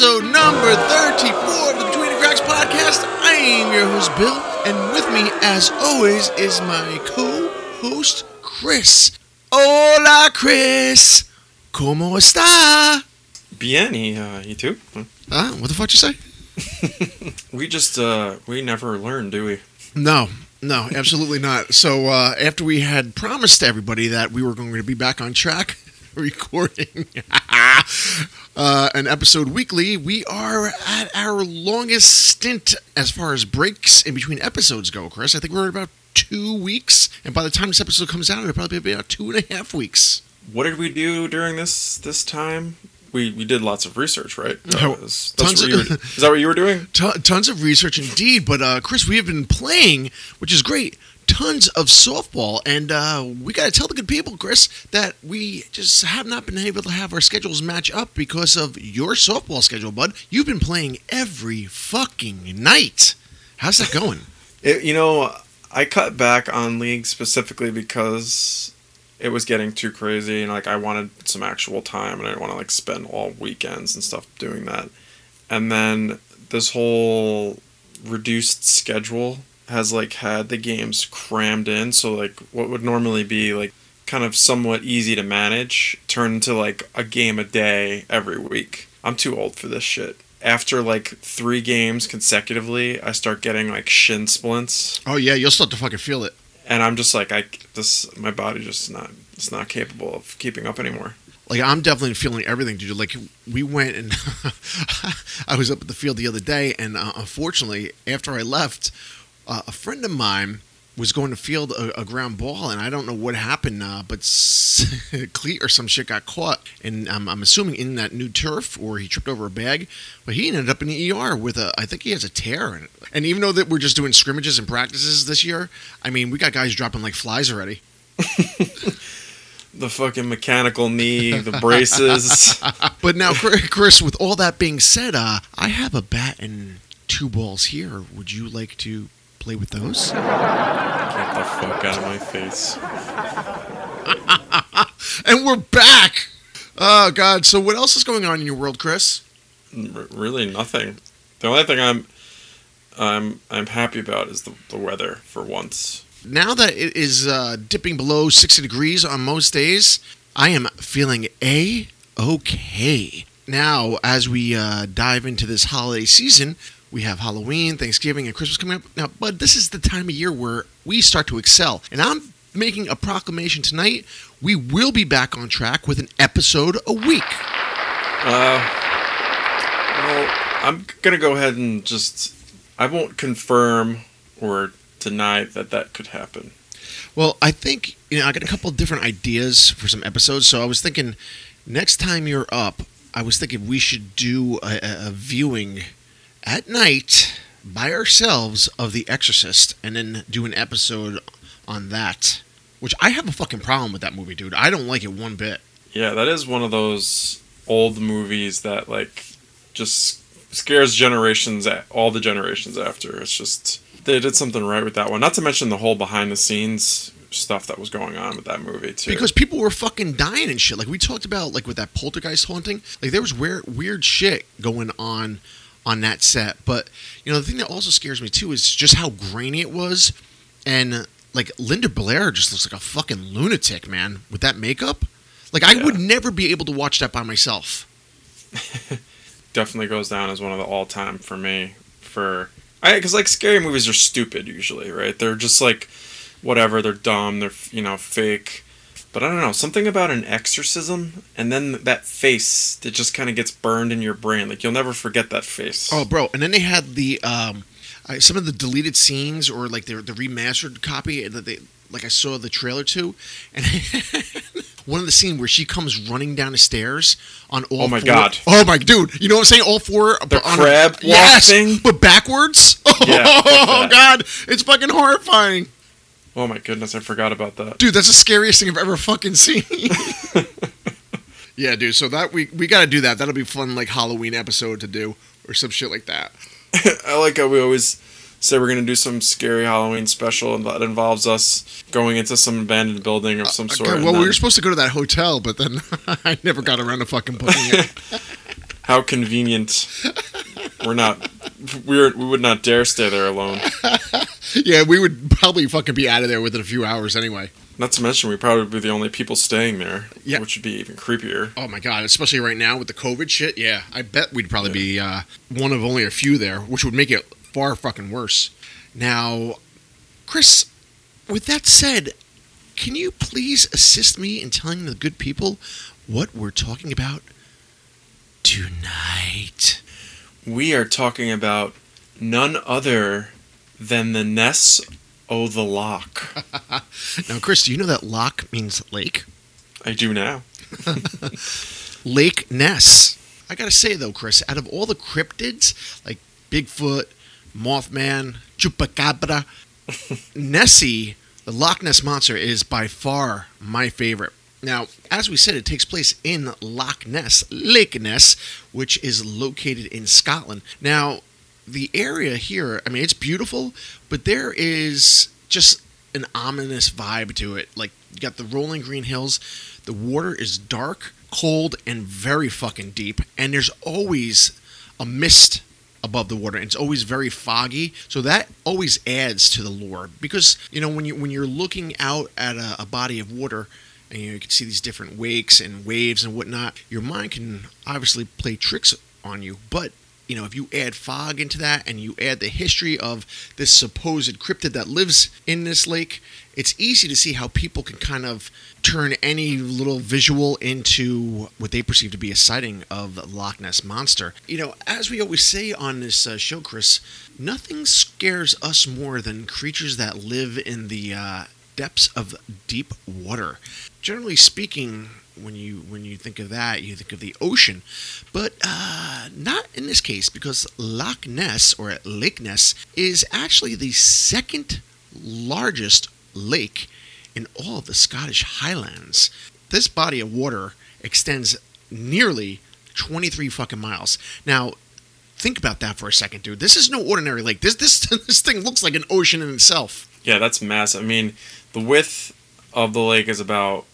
episode number 34 of the Between the Cracks podcast. I am your host, Bill, and with me, as always, is my co host, Chris. Hola, Chris. ¿Cómo está? Bien, y, uh, you too? Ah, what the fuck did you say? We just, uh, we never learn, do we? No, no, absolutely not. So uh, after we had promised everybody that we were going to be back on track recording uh, an episode weekly, we are at our longest stint as far as breaks in between episodes go, Chris. I think we're at about two weeks, and by the time this episode comes out, it'll probably be about two and a half weeks. What did we do during this, this time? We, we did lots of research, right? Oh, was- tons that's what you of- were, is that what you were doing? T- tons of research indeed, but uh, Chris, we have been playing, which is great. Tons of softball, and uh, we got to tell the good people, Chris, that we just have not been able to have our schedules match up because of your softball schedule, bud. You've been playing every fucking night. How's that going? It, you know, I cut back on league specifically because it was getting too crazy and like I wanted some actual time and I didn't want to like spend all weekends and stuff doing that. And then this whole reduced schedule has like had the games crammed in so like what would normally be like kind of somewhat easy to manage turned into like a game a day every week. I'm too old for this shit. After like 3 games consecutively, I start getting like shin splints oh yeah, you'll start to fucking feel it. and I'm just like I this my body just not it's not capable of keeping up anymore. Like I'm definitely feeling everything, dude. Like we went and I was up at the field the other day, and uh, unfortunately, after I left, uh, a friend of mine was going to field a, a ground ball, and I don't know what happened, uh, but s- cleat or some shit got caught, and I'm, I'm assuming in that new turf, or he tripped over a bag, but he ended up in the ER with a, I think he has a tear in it. And even though that we're just doing scrimmages and practices this year, I mean, we got guys dropping like flies already. The fucking mechanical knee, the braces. But now, Chris- Chris, with all that being said, uh, I have a bat and two balls here. Would you like to play with those? Get the fuck out of my face. And we're back. Oh God! So what else is going on in your world, Chris? R- really nothing. The only thing I'm I'm I'm happy about is the, the weather for once. Now that it is uh, dipping below sixty degrees on most days, I am feeling a okay. Now, as we uh, dive into this holiday season, we have Halloween, Thanksgiving, and Christmas coming up. Now, Bud, this is the time of year where we start to excel, and I'm making a proclamation tonight. We will be back on track with an episode a week. Uh well, I'm gonna go ahead and just I won't confirm or deny that that could happen. Well, I think you know I got a couple of different ideas for some episodes. So I was thinking next time you're up, I was thinking we should do a- a viewing at night by ourselves of The Exorcist, and then do an episode on that. Which I have a fucking problem with that movie, dude. I don't like it one bit. Yeah, that is one of those old movies that like just scares generations at all the generations after. It's just they did something right with that one. Not to mention the whole behind the scenes stuff that was going on with that movie too. Because people were fucking dying and shit. Like we talked about, like with that poltergeist haunting. Like there was weird, weird shit going on on that set. But you know, the thing that also scares me too is just how grainy it was, and like Linda Blair just looks like a fucking lunatic, man, with that makeup. Like I Yeah. would never be able to watch that by myself. definitely goes down as one of the all time for me. For I because like scary movies are stupid usually, right? They're just like whatever. They're dumb. They're you know fake. But I don't know something about an exorcism, and then that face that just kind of gets burned in your brain. Like you'll never forget that face. Oh, bro! And then they had the um, uh, some of the deleted scenes or like the the remastered copy that they like I saw the trailer to, and one of the scene where she comes running down the stairs on all. Oh my four- God. Oh my dude! You know what I'm saying? All four. The on a- crab walk yes, thing? but backwards. Yeah, Oh god, it's fucking horrifying, Oh my goodness, I forgot about that. dude. That's the scariest thing I've ever fucking seen. yeah, dude. So that we we got to do that. That'll be fun, like Halloween episode to do or some shit like that. I like how we always say we're gonna do some scary Halloween special, and that involves us going into some abandoned building of uh, some uh, sort. Okay, and well, we then were supposed to go to that hotel, but then I never got around to fucking booking it. How convenient. We're not. We're we would not dare stay there alone. Yeah, we would probably fucking be out of there within a few hours anyway. Not to mention, we'd probably be the only people staying there, Yeah. which would be even creepier. Oh my god, especially right now with the COVID shit. Yeah, I bet we'd probably be uh, one of only a few there, which would make it far fucking worse. Now, Chris, with that said, can you please assist me in telling the good people what we're talking about tonight? We are talking about none other than the Ness o' the Loch. Now, Chris, do you know that loch means lake? I do now. Lake Ness. I gotta say though, Chris, out of all the cryptids like Bigfoot, Mothman, Chupacabra, Nessie, the Loch Ness monster, is by far my favorite. Now, as we said, it takes place in Loch Ness, Lake Ness, which is located in Scotland. Now, the area here, I mean, it's beautiful, but there is just an ominous vibe to it. Like, you got the rolling green hills, the water is dark, cold, and very fucking deep, and there's always a mist above the water and it's always very foggy so that always adds to the lore because you know when you when you're looking out at a, a body of water and you, know, you can see these different wakes and waves and whatnot your mind can obviously play tricks on you but you know if you add fog into that and you add the history of this supposed cryptid that lives in this lake it's easy to see how people can kind of turn any little visual into what they perceive to be a sighting of the Loch Ness monster. You know, as we always say on this uh, show, Chris, nothing scares us more than creatures that live in the uh, depths of deep water. Generally speaking, when you when you think of that, you think of the ocean, but uh, not in this case because Loch Ness or Lake Ness is actually the second largest lake in all of the Scottish Highlands. This body of water extends nearly 23 fucking miles. Now, think about that for a second, dude. This is no ordinary lake. This this this thing looks like an ocean in itself. Yeah, that's massive. I mean, the width of the lake is about,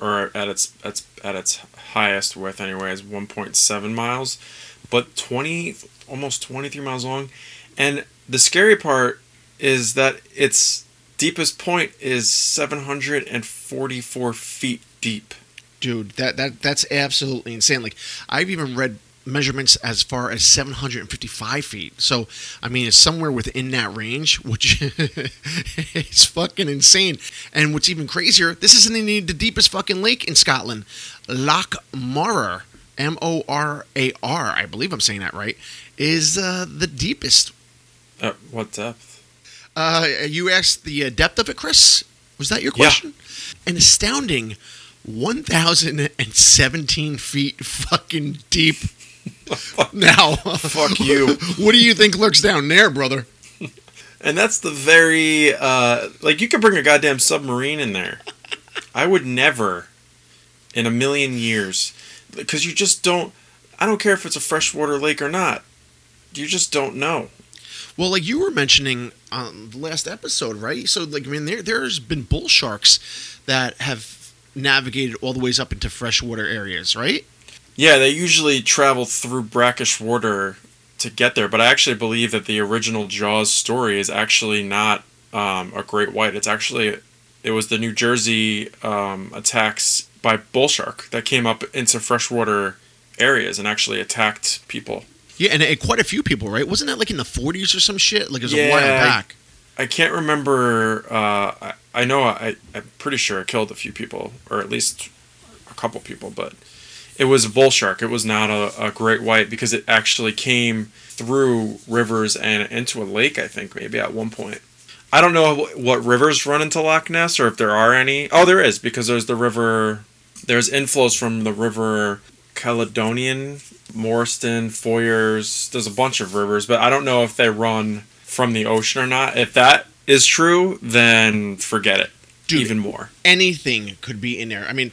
or at its at its, at its highest width anyway, is 1.7 miles, but 20, almost 23 miles long. And the scary part is that its deepest point is 744 feet deep. Dude, that that that's absolutely insane. Like I've even read measurements as far as 755 feet. So, I mean, it's somewhere within that range, which is fucking insane. And what's even crazier, this isn't even the deepest fucking lake in Scotland. Loch Morar, M O R A R, I believe I'm saying that right, is uh, the deepest. At what depth? Uh, you asked the uh, depth of it, Chris? Was that your question? Yeah. question? An astounding 1,017 feet fucking deep. Now, Fuck you. what do you think lurks down there, brother? And that's the very uh, like you could bring a goddamn submarine in there. I would never, in a million years, because you just don't. I don't care if it's a freshwater lake or not. You just don't know. Well, like you were mentioning on the last episode, right? So, like, I mean, there there's been bull sharks that have navigated all the ways up into freshwater areas, right? Yeah, they usually travel through brackish water to get there, but I actually believe that the original Jaws story is actually not um, a great white. It's actually it was the New Jersey um, attacks by bull shark that came up into freshwater areas and actually attacked people. Yeah, and, and quite a few people, right? Wasn't that like in the 40s or some shit? Like it was a Yeah, while I- back. I can't remember. Uh, I, I know I, I'm pretty sure it killed a few people, or at least a couple people, but it was a bull shark. It was not a, a great white because it actually came through rivers and into a lake, I think, maybe at one point. I don't know what rivers run into Loch Ness or if there are any. Oh, there is because there's the river. There's inflows from the river Caledonian, Moriston, Foyers. There's a bunch of rivers, but I don't know if they run from the ocean or not. If that is true, then forget it. Dude. Even more. anything could be in there. I mean,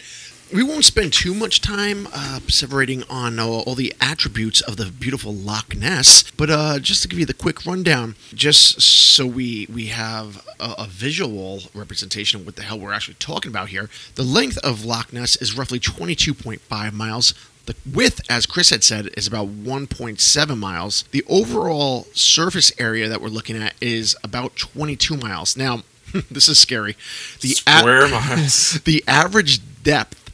we won't spend too much time uh, separating on uh, all the attributes of the beautiful Loch Ness, but uh, just to give you the quick rundown, just so we we have a, a visual representation of what the hell we're actually talking about here. The length of Loch Ness is roughly 22.5 miles. The width, as Chris had said, is about 1.7 miles. The overall surface area that we're looking at is about 22 miles. Now, this is scary. The a- Square miles. the average depth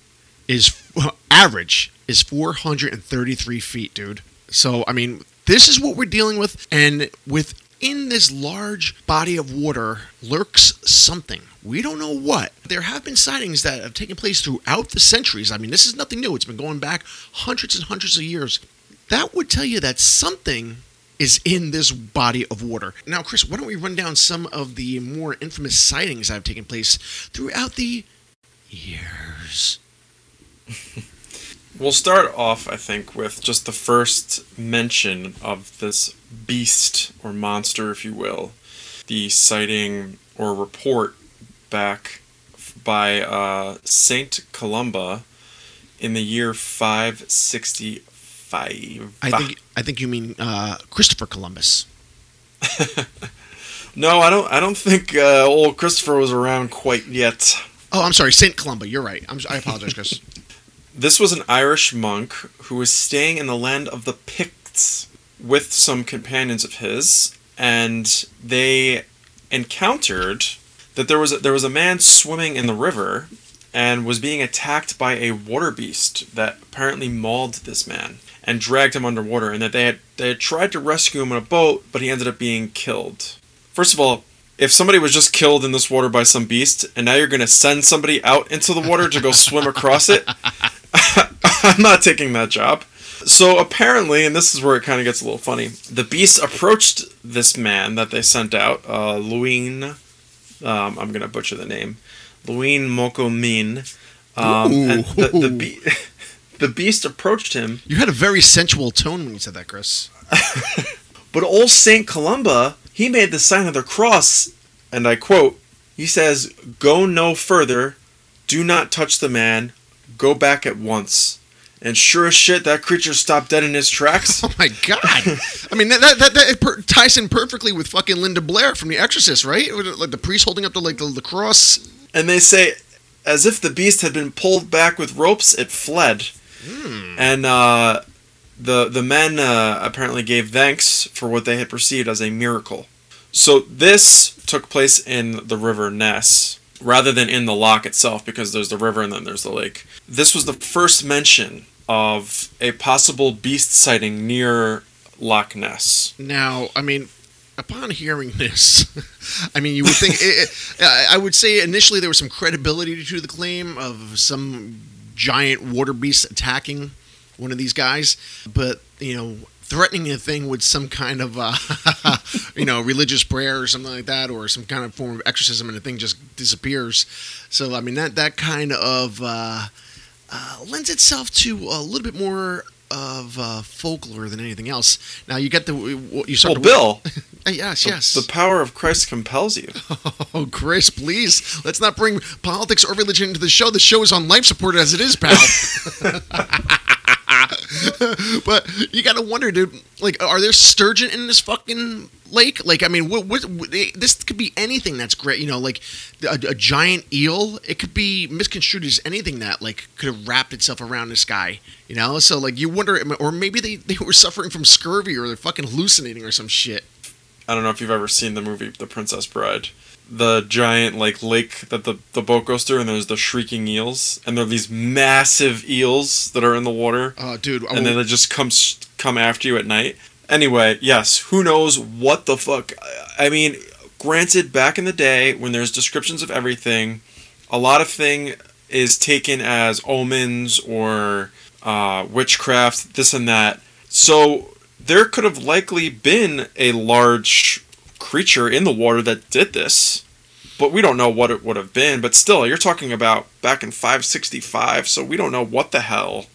is average is 433 feet, dude. So, I mean, this is what we're dealing with, and within this large body of water lurks something. We don't know what. There have been sightings that have taken place throughout the centuries. I mean, this is nothing new. It's been going back hundreds and hundreds of years. That would tell you that something is in this body of water. Now, Chris, why don't we run down some of the more infamous sightings that have taken place throughout the years? We'll start off, I think, with just the first mention of this beast or monster, if you will. The sighting or report back by uh, Saint Columba in the year 565. I think I think you mean uh, Christopher Columbus. No, I don't. I don't think uh, old Christopher was around quite yet. Oh, I'm sorry, Saint Columba. You're right. I'm, I apologize, Chris. This was an Irish monk who was staying in the land of the Picts with some companions of his, and they encountered that there was a, there was a man swimming in the river and was being attacked by a water beast that apparently mauled this man and dragged him underwater, and that they had they had tried to rescue him in a boat, but he ended up being killed. First of all, if somebody was just killed in this water by some beast, and now you're going to send somebody out into the water to go swim across it, I'm not taking that job. So apparently, and this is where it kind of gets a little funny, the beast approached this man that they sent out, uh, Luin. Um, I'm going to butcher the name. Luin Mokomin. Um, and the, the, be- the beast approached him, You had a very sensual tone when you said that, Chris. but old Saint Columba, he made the sign of the cross, and I quote, he says, Go no further, do not touch the man, go back at once. And sure as shit, that creature stopped dead in his tracks. Oh my god! I mean, that that, that, that per- ties in perfectly with fucking Linda Blair from The Exorcist, right? Like the priest holding up the like the, the cross. and they say, as if the beast had been pulled back with ropes, it fled. And uh, the the men uh, apparently gave thanks for what they had perceived as a miracle. So this took place in the River Ness rather than in the loch itself, because there's the river and then there's the lake. This was the first mention of a possible beast sighting near Loch Ness. Now, I mean, upon hearing this, I mean, you would think. it, it, I I would say initially there was some credibility to the claim of some giant water beast attacking one of these guys, but you know, threatening a thing with some kind of, uh, you know, religious prayer or something like that, or some kind of form of exorcism, and the thing just disappears. So, I mean, that that kind of uh, uh, lends itself to a little bit more. Of uh, folklore than anything else. Now you get the you start. to- Bill, yes, the- yes. the power of Christ compels you. Oh, Chris, please. Let's not bring politics or religion into the show. The show is on life support as it is, pal. but you got to wonder, dude. Like, are there sturgeon in this fucking lake? Like, I mean, what, what, what- eh, this could be anything that's great. You know, like a, a giant eel. It could be misconstrued as anything that like could have wrapped itself around this guy. You know, so like you wonder, or maybe they they were suffering from scurvy or they're fucking hallucinating or some shit. I don't know if you've ever seen the movie The Princess Bride. The giant like lake that the, the boat goes through and there's the shrieking eels and there are these massive eels that are in the water Oh, dude. I and then they just come come after you at night. Anyway, yes, who knows what the fuck I mean, granted back in the day when there's descriptions of everything, a lot of thing is taken as omens or uh, witchcraft, this and that. So there could have likely been a large creature in the water that did this, but we don't know what it would have been. But still, you're talking about back in 565, so we don't know what the hell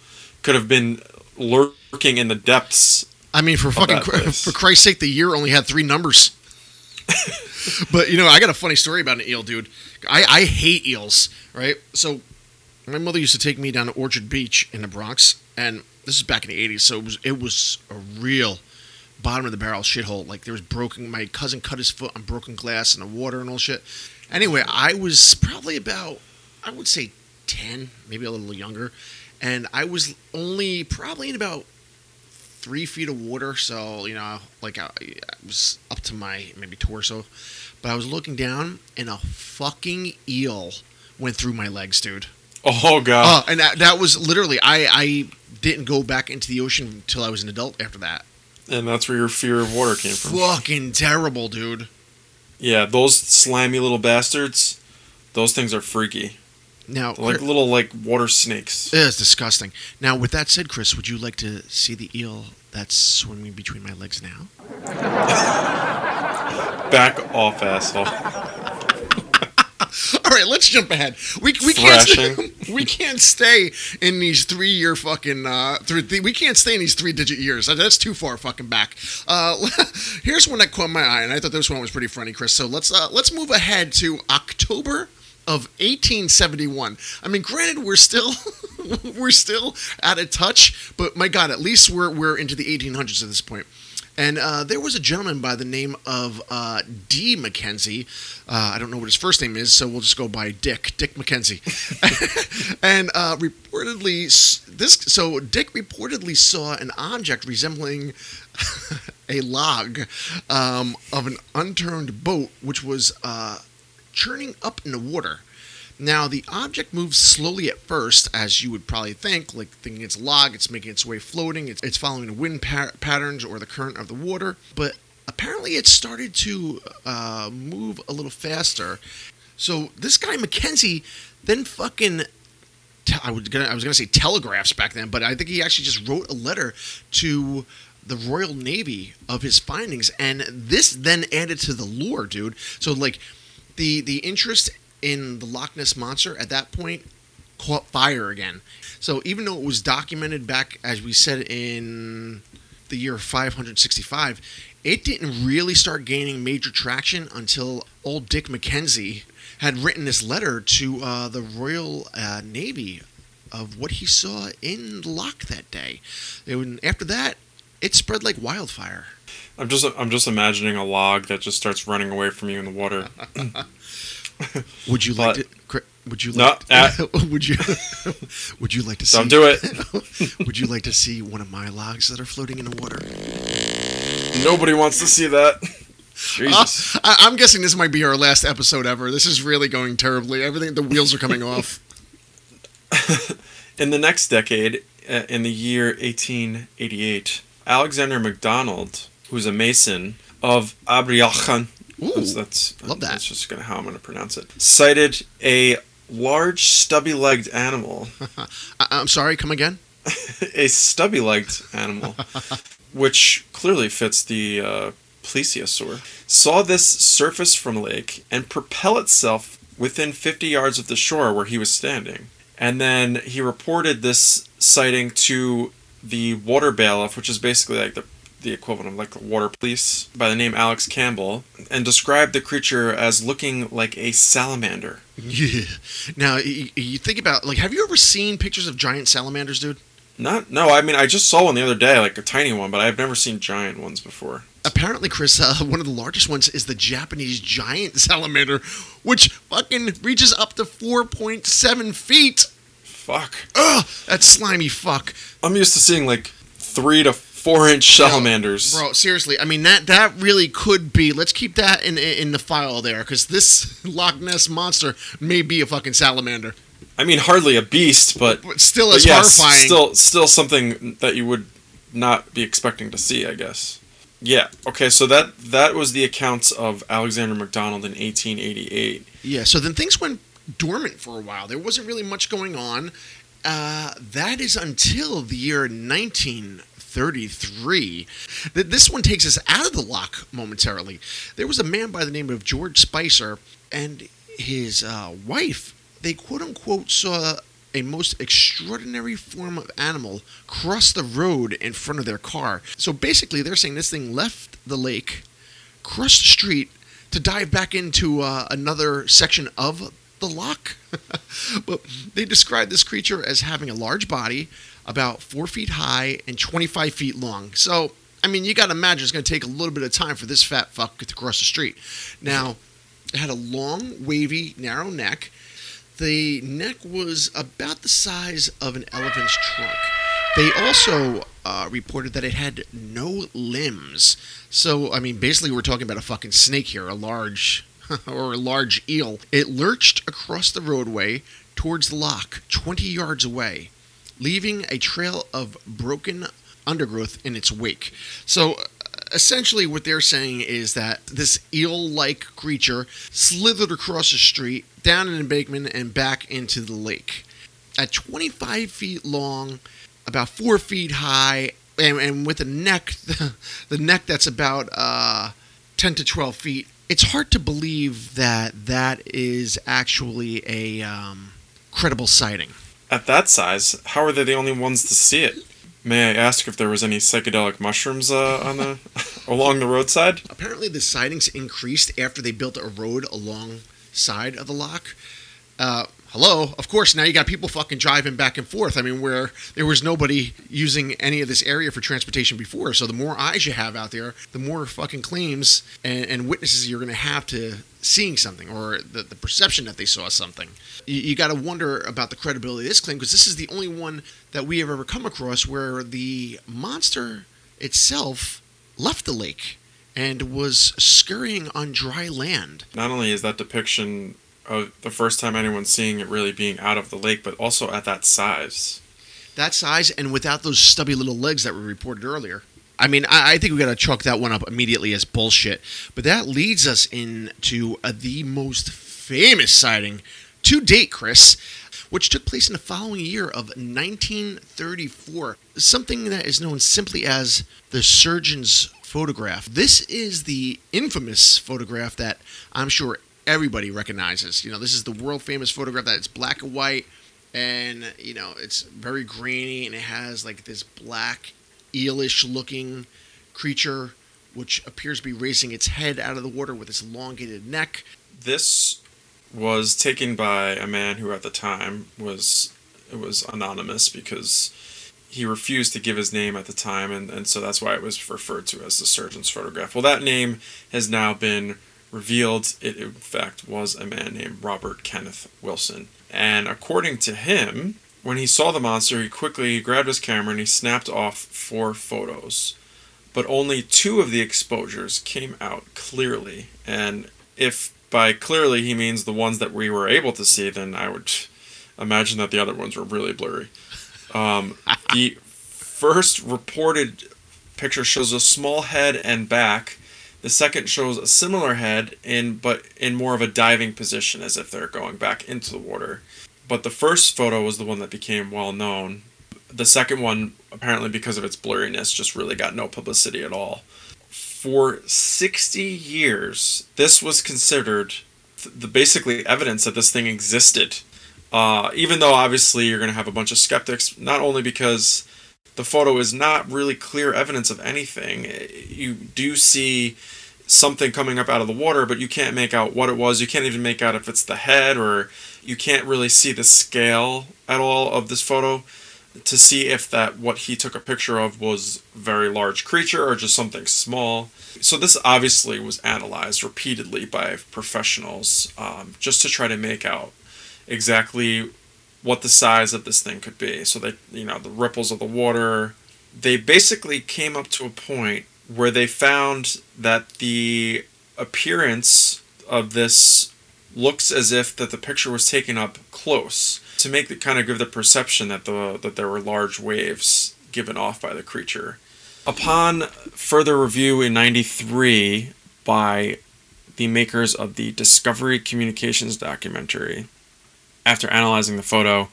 could have been lurking in the depths. I mean, for fucking for Christ's sake, the year only had three numbers. but you know, I got a funny story about an eel, dude. I, I hate eels, right? So my mother used to take me down to Orchard Beach in the Bronx, and this is back in the '80s, so it was it was a real bottom of the barrel shithole. Like there was broken. My cousin cut his foot on broken glass in the water and all shit. Anyway, I was probably about I would say ten, maybe a little younger, and I was only probably in about three feet of water, so you know, like I, I was up to my maybe torso, but I was looking down, and a fucking eel went through my legs, dude. Oh god. Uh, and that, that was literally I I didn't go back into the ocean until I was an adult after that. and that's where your fear of water came from. Fucking terrible, dude. Yeah, those slimy little bastards. Those things are freaky. Now, They're like little like water snakes. It is disgusting. Now, with that said, Chris, would you like to see the eel that's swimming between my legs now? Back off, asshole. All right, let's jump ahead. We, we can't we can't stay in these three year fucking uh, three, we can't stay in these three digit years. That's too far fucking back. Uh, here's one that caught my eye, and I thought this one was pretty funny, Chris. So let's uh, let's move ahead to October of 1871. I mean, granted, we're still we're still out of touch, but my God, at least we're we're into the 1800s at this point. And uh, there was a gentleman by the name of uh, D. Mackenzie. Uh, I don't know what his first name is, so we'll just go by Dick. Dick Mackenzie. and uh, reportedly, this so Dick reportedly saw an object resembling a log um, of an unturned boat, which was uh, churning up in the water. Now, the object moves slowly at first, as you would probably think, like thinking it's a log, it's making its way floating, it's, it's following the wind pa- patterns or the current of the water, but apparently it started to uh, move a little faster. So this guy, Mackenzie, then fucking. I was gonna, I was gonna say telegraphs back then, but I think he actually just wrote a letter to the Royal Navy of his findings, and this then added to the lore, dude. So like, the the interest in the Loch Ness monster at that point caught fire again. So even though it was documented back, as we said in the year 565, it didn't really start gaining major traction until old Dick Mackenzie had written this letter to uh, the Royal uh, Navy of what he saw in the loch that day. And after that, it spread like wildfire. I'm just I'm just imagining a log that just starts running away from you in the water. Would you like But- to? Would you No, like? uh, would you? would you like to see? Don't do it. would you like to see one of my logs that are floating in the water? Nobody wants to see that. Jesus. I, I'm guessing this might be our last episode ever. This is really going terribly. Everything, the wheels are coming off. In the next decade, uh, in the year 1888, Alexander MacDonald, who's a mason of Abriachan, Ooh, that's, that's love that. That's just gonna how I'm gonna pronounce it. Cited a large stubby-legged animal, I, I'm sorry. Come again. a stubby-legged animal, which clearly fits the uh, plesiosaur. Saw this surface from lake and propel itself within 50 yards of the shore where he was standing. And then he reported this sighting to the water bailiff, which is basically like the the equivalent of like a water police, by the name Alex Campbell, and described the creature as looking like a salamander. Yeah. Now you, you think about like, have you ever seen pictures of giant salamanders, dude? Not, no, I mean, I just saw one the other day, like a tiny one, but I've never seen giant ones before. Apparently, Chris, uh, one of the largest ones is the Japanese giant salamander, which fucking reaches up to 4.7 feet. Fuck. Ugh, that slimy fuck. I'm used to seeing like three to four inch salamanders. Bro, seriously, I mean that that really could be. Let's keep that in in the file there, because this Loch Ness monster may be a fucking salamander. I mean, hardly a beast, but, but still as yes, horrifying. Still, still something that you would not be expecting to see, I guess. Yeah. Okay. So that that was the accounts of Alexander MacDonald in 1888. Yeah. So then things went dormant for a while. There wasn't really much going on. Uh, that is until the year 19. 33. This one takes us out of the loch momentarily. There was a man by the name of George Spicer and his uh, wife. They quote unquote saw a most extraordinary form of animal cross the road in front of their car. So basically, they're saying this thing left the lake, crossed the street to dive back into uh, another section of the loch. but they described this creature as having a large body, about four feet high and 25 feet long. So, I mean, you got to imagine it's going to take a little bit of time for this fat fuck to cross the street. Now, it had a long, wavy, narrow neck, The neck was about the size of an elephant's trunk. They also uh, reported that it had no limbs. So, I mean, basically, we're talking about a fucking snake here, a large or a large eel. It lurched across the roadway towards the loch, 20 yards away, leaving a trail of broken undergrowth in its wake. So, essentially what they're saying is that this eel-like creature slithered across the street, down an embankment, and back into the lake. At 25 feet long, about four feet high, and, and with a neck, the neck that's about uh, 10 to 12 feet. It's hard to believe that that is actually a um, credible sighting. At that size, how are they the only ones to see it? May I ask if there was any psychedelic mushrooms uh, on the along the roadside? Apparently, the sightings increased after they built a road alongside of the loch. Uh, hello, of course, now you got people fucking driving back and forth. I mean, where there was nobody using any of this area for transportation before. So the more eyes you have out there, the more fucking claims and, and witnesses you're going to have to seeing something or the, the perception that they saw something. You, you got to wonder about the credibility of this claim because this is the only one that we have ever come across where the monster itself left the lake and was scurrying on dry land. Not only is that depiction of the first time anyone's seeing it really being out of the lake, but also at that size. That size and without those stubby little legs that were reported earlier. I mean, I, I think we got to chalk that one up immediately as bullshit. But that leads us into uh, the most famous sighting to date, Chris, which took place in the following year of 1934. Something that is known simply as the surgeon's photograph. This is the infamous photograph that I'm sure everybody recognizes. You know, this is the world famous photograph that it's black and white and you know it's very grainy and it has like this black eelish looking creature which appears to be raising its head out of the water with its elongated neck This was taken by a man who at the time was it was anonymous because he refused to give his name at the time and, and so that's why it was referred to as the surgeon's photograph. Well that name has now been revealed it in fact was a man named Robert Kenneth Wilson. And according to him, when he saw the monster, he quickly grabbed his camera and he snapped off four photos. But only two of the exposures came out clearly. And if by clearly he means the ones that we were able to see, then I would imagine that the other ones were really blurry. Um, the first reported picture shows a small head and back. The second shows a similar head in but in more of a diving position as if they're going back into the water. But the first photo was the one that became well known. The second one apparently because of its blurriness just really got no publicity at all. For 60 years this was considered th- the basically evidence that this thing existed. Uh, even though obviously you're going to have a bunch of skeptics, not only because the photo is not really clear evidence of anything. You do see something coming up out of the water, but you can't make out what it was. You can't even make out if it's the head, or you can't really see the scale at all of this photo to see if that what he took a picture of was very large creature or just something small. So this obviously was analyzed repeatedly by professionals um, just to try to make out exactly what the size of this thing could be. So they, you know, the ripples of the water. They basically came up to a point where they found that the appearance of this looks as if that the picture was taken up close to make it kind of give the perception that the that there were large waves given off by the creature. Upon further review in 93 by the makers of the Discovery Communications documentary, after analyzing the photo,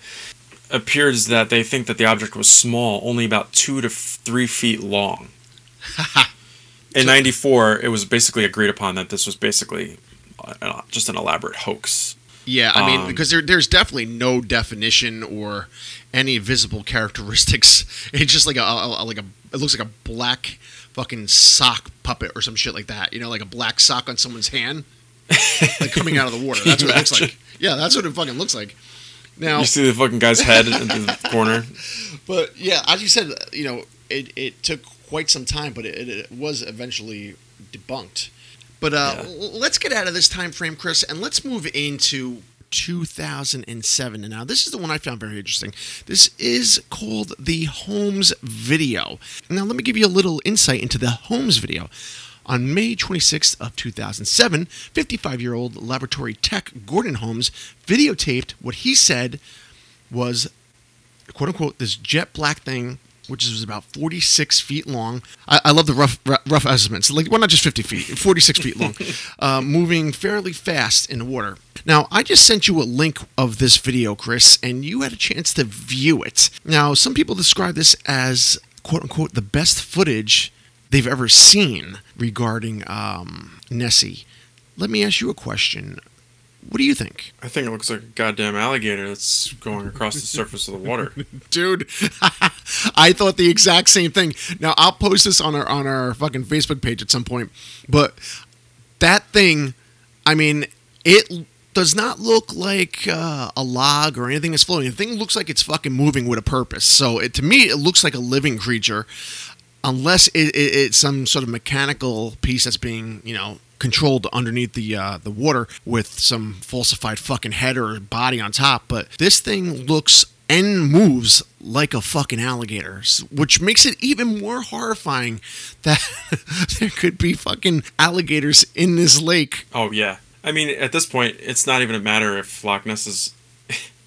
appears that they think that the object was small, only about two to f- three feet long. In '94, it was basically agreed upon that this was basically uh, just an elaborate hoax. Yeah, I mean, Um, because there, there's definitely no definition or any visible characteristics. It's just like a- a- like a it looks like a black fucking sock puppet or some shit like that. You know, like a black sock on someone's hand, like coming out of the water. That's what it looks like. Yeah, that's what it fucking looks like. Now, You see the fucking guy's head in the corner. but yeah, as you said, you know, it, it took quite some time, but it, it was eventually debunked. But uh, Yeah. let's get out of this time frame, Chris, and let's move into 2007. And now, this is the one I found very interesting. This is called the Holmes video. Now, let me give you a little insight into the Holmes video. On May 26th of 2007, 55-year-old laboratory tech Gordon Holmes videotaped what he said was quote unquote this jet black thing which is about 46 feet long. I, I love the rough rough estimates. Like, well, not just 50 feet, 46 feet long, uh, moving fairly fast in the water. Now, I just sent you a link of this video, Chris, and you had a chance to view it. Now, some people describe this as quote unquote the best footage they've ever seen regarding um, Nessie. Let me ask you a question. What do you think? I think it looks like a goddamn alligator that's going across the surface of the water. Dude, I thought the exact same thing. Now I'll post this on our on our fucking Facebook page at some point. But that thing, I mean, it does not look like uh, a log or anything that's floating. The thing looks like it's fucking moving with a purpose. So it, to me, it looks like a living creature, unless it, it, it's some sort of mechanical piece that's being, you know, controlled underneath the uh, the water with some falsified fucking head or body on top. But this thing looks and moves like a fucking alligator, which makes it even more horrifying that there could be fucking alligators in this lake. Oh yeah, I mean at this point, it's not even a matter if Loch Ness is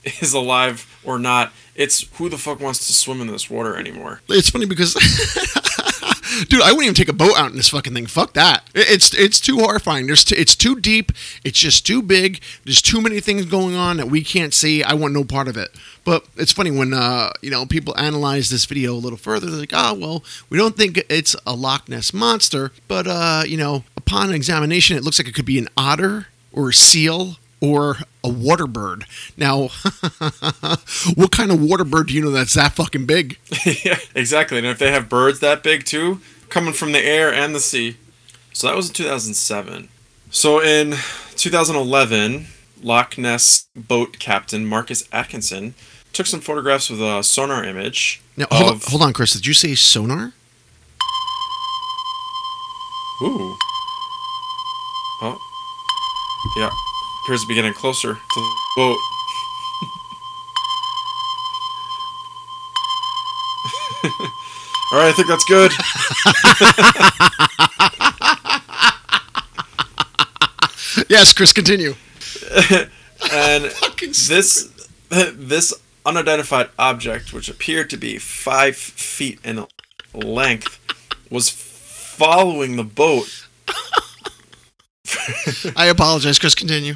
is alive or not. It's who the fuck wants to swim in this water anymore. It's funny because dude, I wouldn't even take a boat out in this fucking thing. Fuck that. It's it's too horrifying. There's t- it's too deep. It's just too big. There's too many things going on that we can't see. I want no part of it. But it's funny when uh, you know people analyze this video a little further. They're like, oh well, we don't think it's a Loch Ness monster, but uh, you know, upon examination, it looks like it could be an otter or a seal or a water bird. Now, what kind of water bird do you know that's that fucking big? yeah, exactly. And if they have birds that big too, coming from the air and the sea. So that was in 2007. So in 2011, Loch Ness boat captain Marcus Atkinson took some photographs with a sonar image. Now, hold, on, hold on, Chris. Did you say sonar? Ooh. Oh. Yeah appears to be getting closer to the boat. All right, I think that's good. yes, Chris, continue. and this this unidentified object, which appeared to be five feet in length, was following the boat. I apologize, Chris. Continue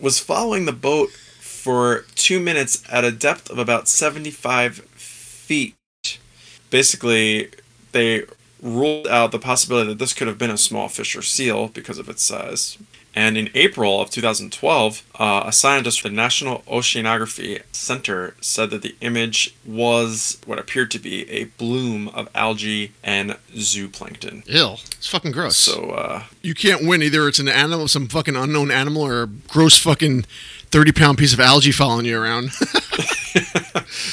was following the boat for two minutes at a depth of about 75 feet. Basically, they ruled out the possibility that this could have been a small fish or seal because of its size. And in April of 2012, uh, a scientist from the National Oceanography Center said that the image was what appeared to be a bloom of algae and zooplankton. Ew. It's fucking gross. So, uh, You can't win. Either it's an animal, some fucking unknown animal, or a gross fucking 30 pound piece of algae following you around.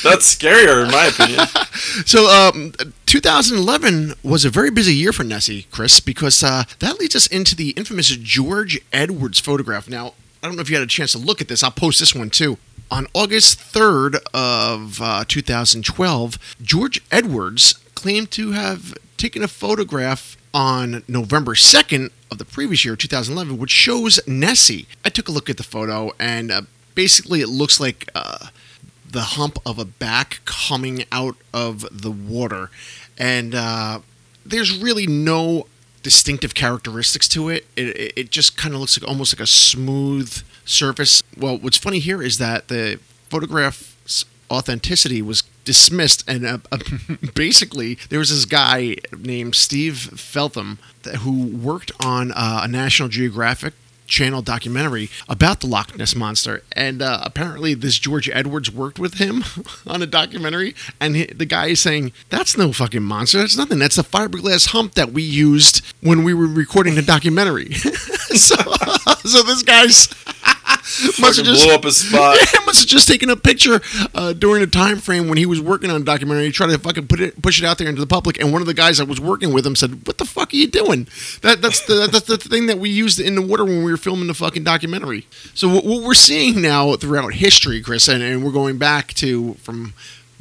That's scarier, in my opinion. so, um, 2011 was a very busy year for Nessie, Chris, because uh, that leads us into the infamous George Edwards photograph. Now, I don't know if you had a chance to look at this. I'll post this one too. On August 3rd of uh, 2012, George Edwards claimed to have taken a photograph on November 2nd of the previous year, 2011, which shows Nessie. I took a look at the photo, and uh, basically it looks like uh, the hump of a back coming out of the water. And uh, there's really no distinctive characteristics to it. It, it just kind of looks like almost like a smooth surface. Well, what's funny here is that the photograph's authenticity was dismissed, and uh, basically there was this guy named Steve Feltham who worked on uh, a National Geographic Channel documentary about the Loch Ness monster, and uh, apparently this George Edwards worked with him on a documentary, and he, the guy is saying that's no fucking monster, that's nothing, that's the fiberglass hump that we used when we were recording the documentary. so, so this guy's must have just blew up his spot. Yeah, must have just taken a picture uh, during the time frame when he was working on a documentary. He tried to fucking put it, push it out there into the public, and one of the guys that was working with him said, "What the fuck are you doing? That that's the that's the thing that we used in the water when we were filming the fucking documentary." So what, what we're seeing now throughout history, Chris, and, and we're going back to from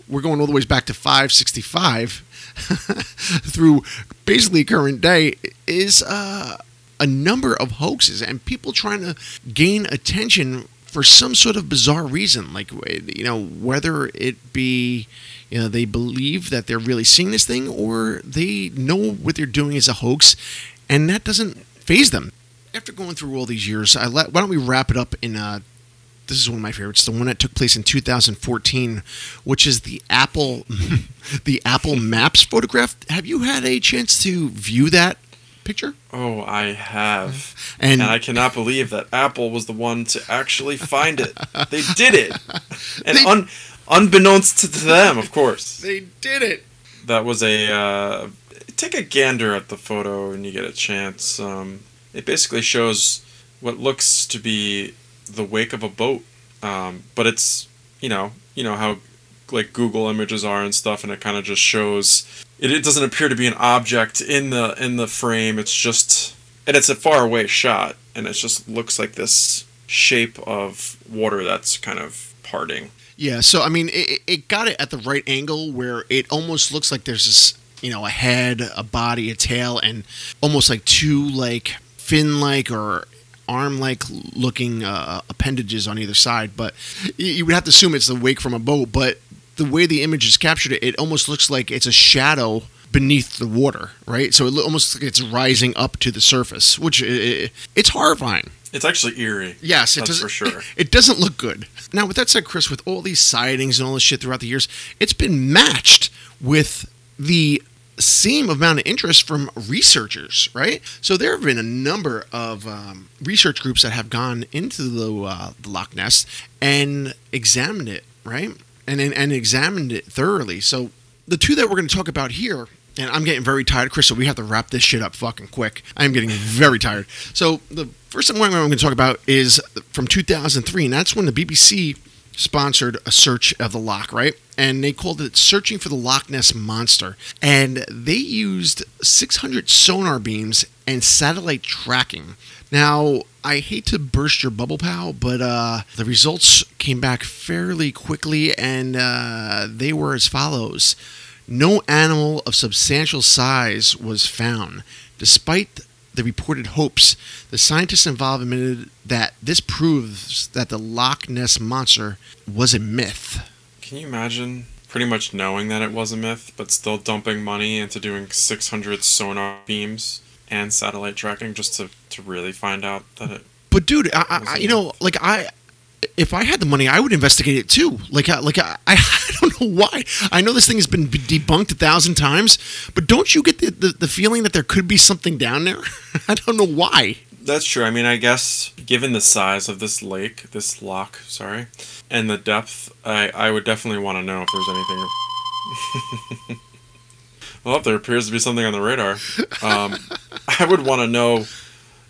we're going all the way back to 565 through basically current day is uh, a number of hoaxes and people trying to gain attention for some sort of bizarre reason like you know whether it be you know they believe that they're really seeing this thing or they know what they're doing is a hoax and that doesn't faze them. After going through all these years I let, why don't we wrap it up in uh, this is one of my favorites the one that took place in 2014 which is the apple the apple maps photograph. Have you had a chance to view that picture Oh, I have. And- And, I cannot believe that Apple was the one to actually find it. They did it. And They- un, unbeknownst to them, of course. they did it That was a. Uh, take a gander at the photo when you get a chance. Um, it basically shows what looks to be the wake of a boat. Um, but it's, you know, you know how like Google images are and stuff, and it kind of just shows. It, it doesn't appear to be an object in the in the frame. It's just, and it's a far away shot, and it just looks like this shape of water that's kind of parting. Yeah, so I mean, it, it got it at the right angle where it almost looks like there's this, you know, a head, a body, a tail, and almost like two like fin-like or arm-like looking uh, appendages on either side. But you, you would have to assume it's the wake from a boat. But the way the image is captured, it, it almost looks like it's a shadow beneath the water, right? So it lo- almost like it's rising up to the surface, which i i it's horrifying. It's actually eerie. Yes, it does, for sure. It doesn't look good. Now, with that said, Chris, with all these sightings and all this shit throughout the years, it's been matched with the same amount of interest from researchers, right? So there have been a number of um, research groups that have gone into the, uh, the Loch Ness and examined it, right? And, and and examined it thoroughly. So the two that we're going to talk about here and I'm getting very tired, Chris. So we have to wrap this shit up fucking quick. I am getting very tired. So the first thing I'm going to talk about is from 2003, and that's when the BBC sponsored a search of the loch, right? And they called it "Searching for the Loch Ness Monster," and they used 600 sonar beams and satellite tracking. Now, I hate to burst your bubble, pal, but uh, the results came back fairly quickly, and uh, they were as follows. No animal of substantial size was found. Despite the reported hopes, the scientists involved admitted that this proves that the Loch Ness monster was a myth. Can you imagine pretty much knowing that it was a myth, but still dumping money into doing 600 sonar beams and satellite tracking just to, to really find out that it. But dude, I, I, you know, like I, if I had the money, I would investigate it too. Like, I, like I, I don't know why. I know this thing has been debunked a thousand times, but don't you get the, the, the feeling that there could be something down there? I don't know why. That's true. I mean, I guess given the size of this lake, this loch, sorry, and the depth, I, I would definitely want to know if there's anything. well, there appears to be something on the radar. Um, I would want to know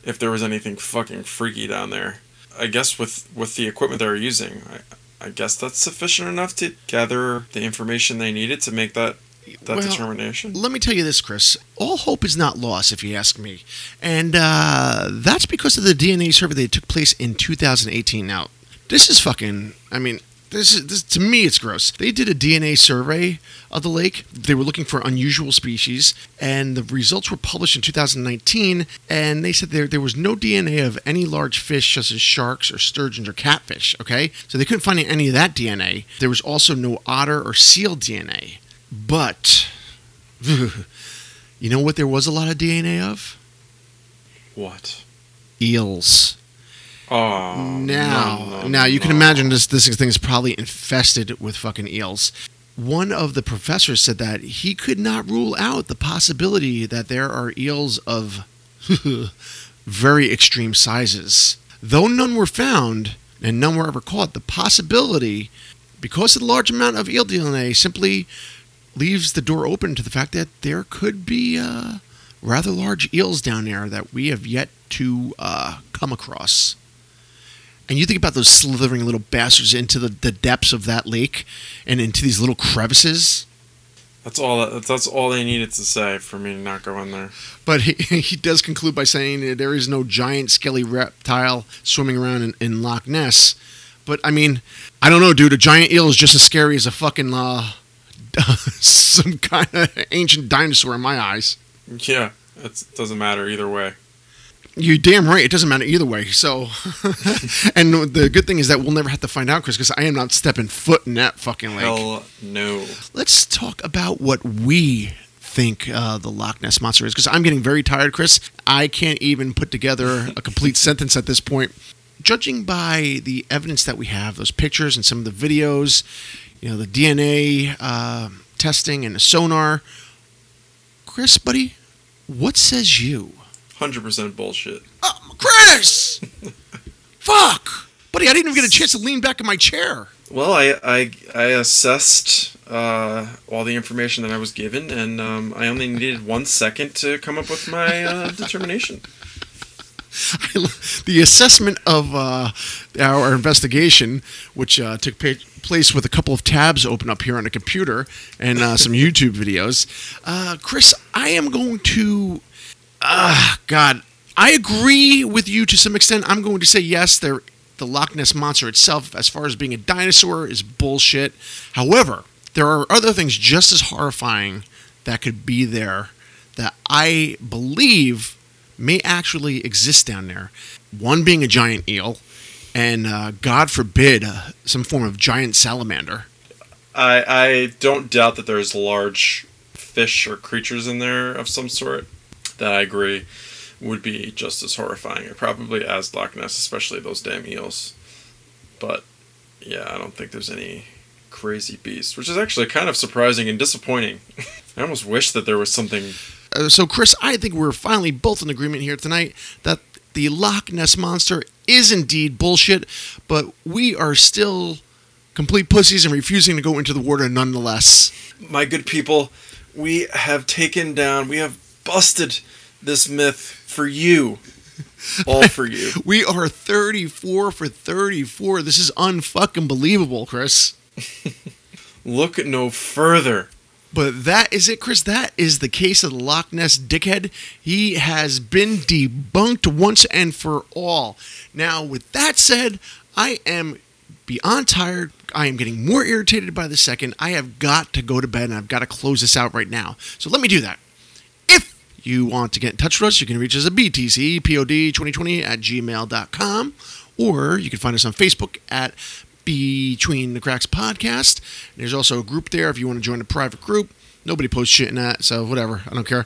if there was anything fucking freaky down there. I guess with with the equipment they're using, I, I guess that's sufficient enough to gather the information they needed to make that that Well, determination. Let me tell you this, Chris. All hope is not lost, if you ask me. And uh, that's because of the DNA survey that took place in 2018. Now, this is fucking, I mean, this is this, to me it's gross. They did a DNA survey of the lake. They were looking for unusual species, and the results were published in 2019. And they said there there was no DNA of any large fish, such as sharks or sturgeons or catfish. Okay, so they couldn't find any of that DNA. There was also no otter or seal DNA. But you know what there was a lot of DNA of? What? Eels. Oh, now, no, no, now you can imagine this this thing is probably infested with fucking eels. One of the professors said that he could not rule out the possibility that there are eels of very extreme sizes. Though none were found and none were ever caught, the possibility, because of the large amount of eel DNA, simply leaves the door open to the fact that there could be uh, rather large eels down there that we have yet to uh, come across. And you think about those slithering little bastards into the, the depths of that lake and into these little crevices. That's all. That, that's all they needed to say for me to not go in there. But he, he does conclude by saying there is no giant skelly reptile swimming around in, in Loch Ness. But I mean, I don't know, dude. A giant eel is just as scary as a fucking uh, some kind of ancient dinosaur in my eyes. Yeah, it doesn't matter either way. You're damn right. It doesn't matter either way. So, and the good thing is that we'll never have to find out, Chris, because I am not stepping foot in that fucking lake. Hell no. Let's talk about what we think uh, the Loch Ness monster is, because I'm getting very tired, Chris. I can't even put together a complete sentence at this point. Judging by the evidence that we have, those pictures and some of the videos, you know, the DNA uh, testing and the sonar, Chris, buddy, what says you? Hundred percent bullshit. Oh, Chris! Fuck! Buddy, I didn't even get a chance to lean back in my chair. Well, I I, I assessed uh, all the information that I was given, and um, I only needed one second to come up with my uh, determination. the assessment of uh, our investigation, which uh, took pa- place with a couple of tabs open up here on a computer and uh, some YouTube videos. Uh, Chris, I am going to. Ah, God, I agree with you to some extent. I'm going to say yes. There, the Loch Ness monster itself, as far as being a dinosaur, is bullshit. However, there are other things just as horrifying that could be there that I believe may actually exist down there. One being a giant eel, and uh, God forbid, uh, some form of giant salamander. I I don't doubt that there's large fish or creatures in there of some sort that I agree would be just as horrifying, probably as Loch Ness, especially those damn eels. But yeah, I don't think there's any crazy beast, which is actually kind of surprising and disappointing. I almost wish that there was something. Uh, so, Chris, I think we're finally both in agreement here tonight that the Loch Ness monster is indeed bullshit, but we are still complete pussies and refusing to go into the water nonetheless. My good people, we have taken down, we have busted this myth for you. All for you. we are 34 for 34. This is unfucking believable, Chris. Look no further. But that is it, Chris. That is the case of the Loch Ness dickhead. He has been debunked once and for all. Now, with that said, I am beyond tired. I am getting more irritated by the second. I have got to go to bed and I've got to close this out right now. So let me do that. You want to get in touch with us, you can reach us at btcpod2020 at gmail.com or you can find us on Facebook at between the Cracks podcast. There's also a group there if you want to join a private group. Nobody posts shit in that, so whatever. I don't care.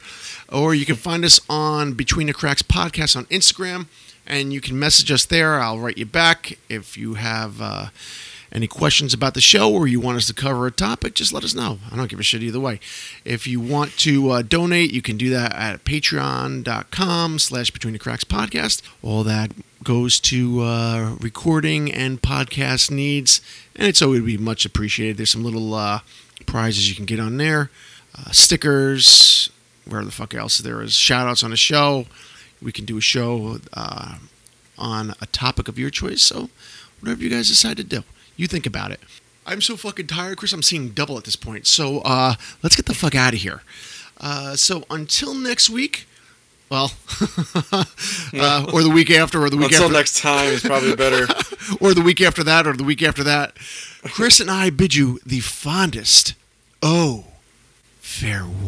Or you can find us on Between the Cracks podcast on Instagram, and you can message us there. I'll write you back if you have uh, any questions about the show or you want us to cover a topic. Just let us know. I don't give a shit either way. If you want to uh, donate, you can do that at Patreon.com/slash Between the Cracks podcast. All that goes to uh, recording and podcast needs, and it's always be much appreciated. There's some little uh, prizes you can get on there, uh, stickers, where the fuck else there is, shout outs on the show. We can do a show uh, on a topic of your choice. So, whatever you guys decide to do, you think about it. I'm so fucking tired, Chris. I'm seeing double at this point. So, uh, let's get the fuck out of here. Uh, so, until next week, well, uh, or the week after, or the week Until after. next time is probably better. or the week after that, or the week after that. Chris and I bid you the fondest. Oh, farewell.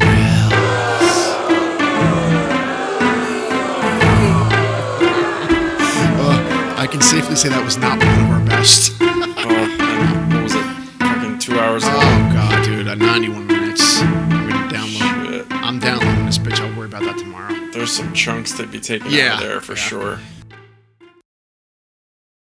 Uh, I can safely say that was not one of our best. Hours long. Oh god, dude, uh, 91 minutes. I'm gonna download. Shit. I'm downloading this bitch. I'll worry about that tomorrow. There's some chunks to be taken out Yeah, of there for yeah. sure.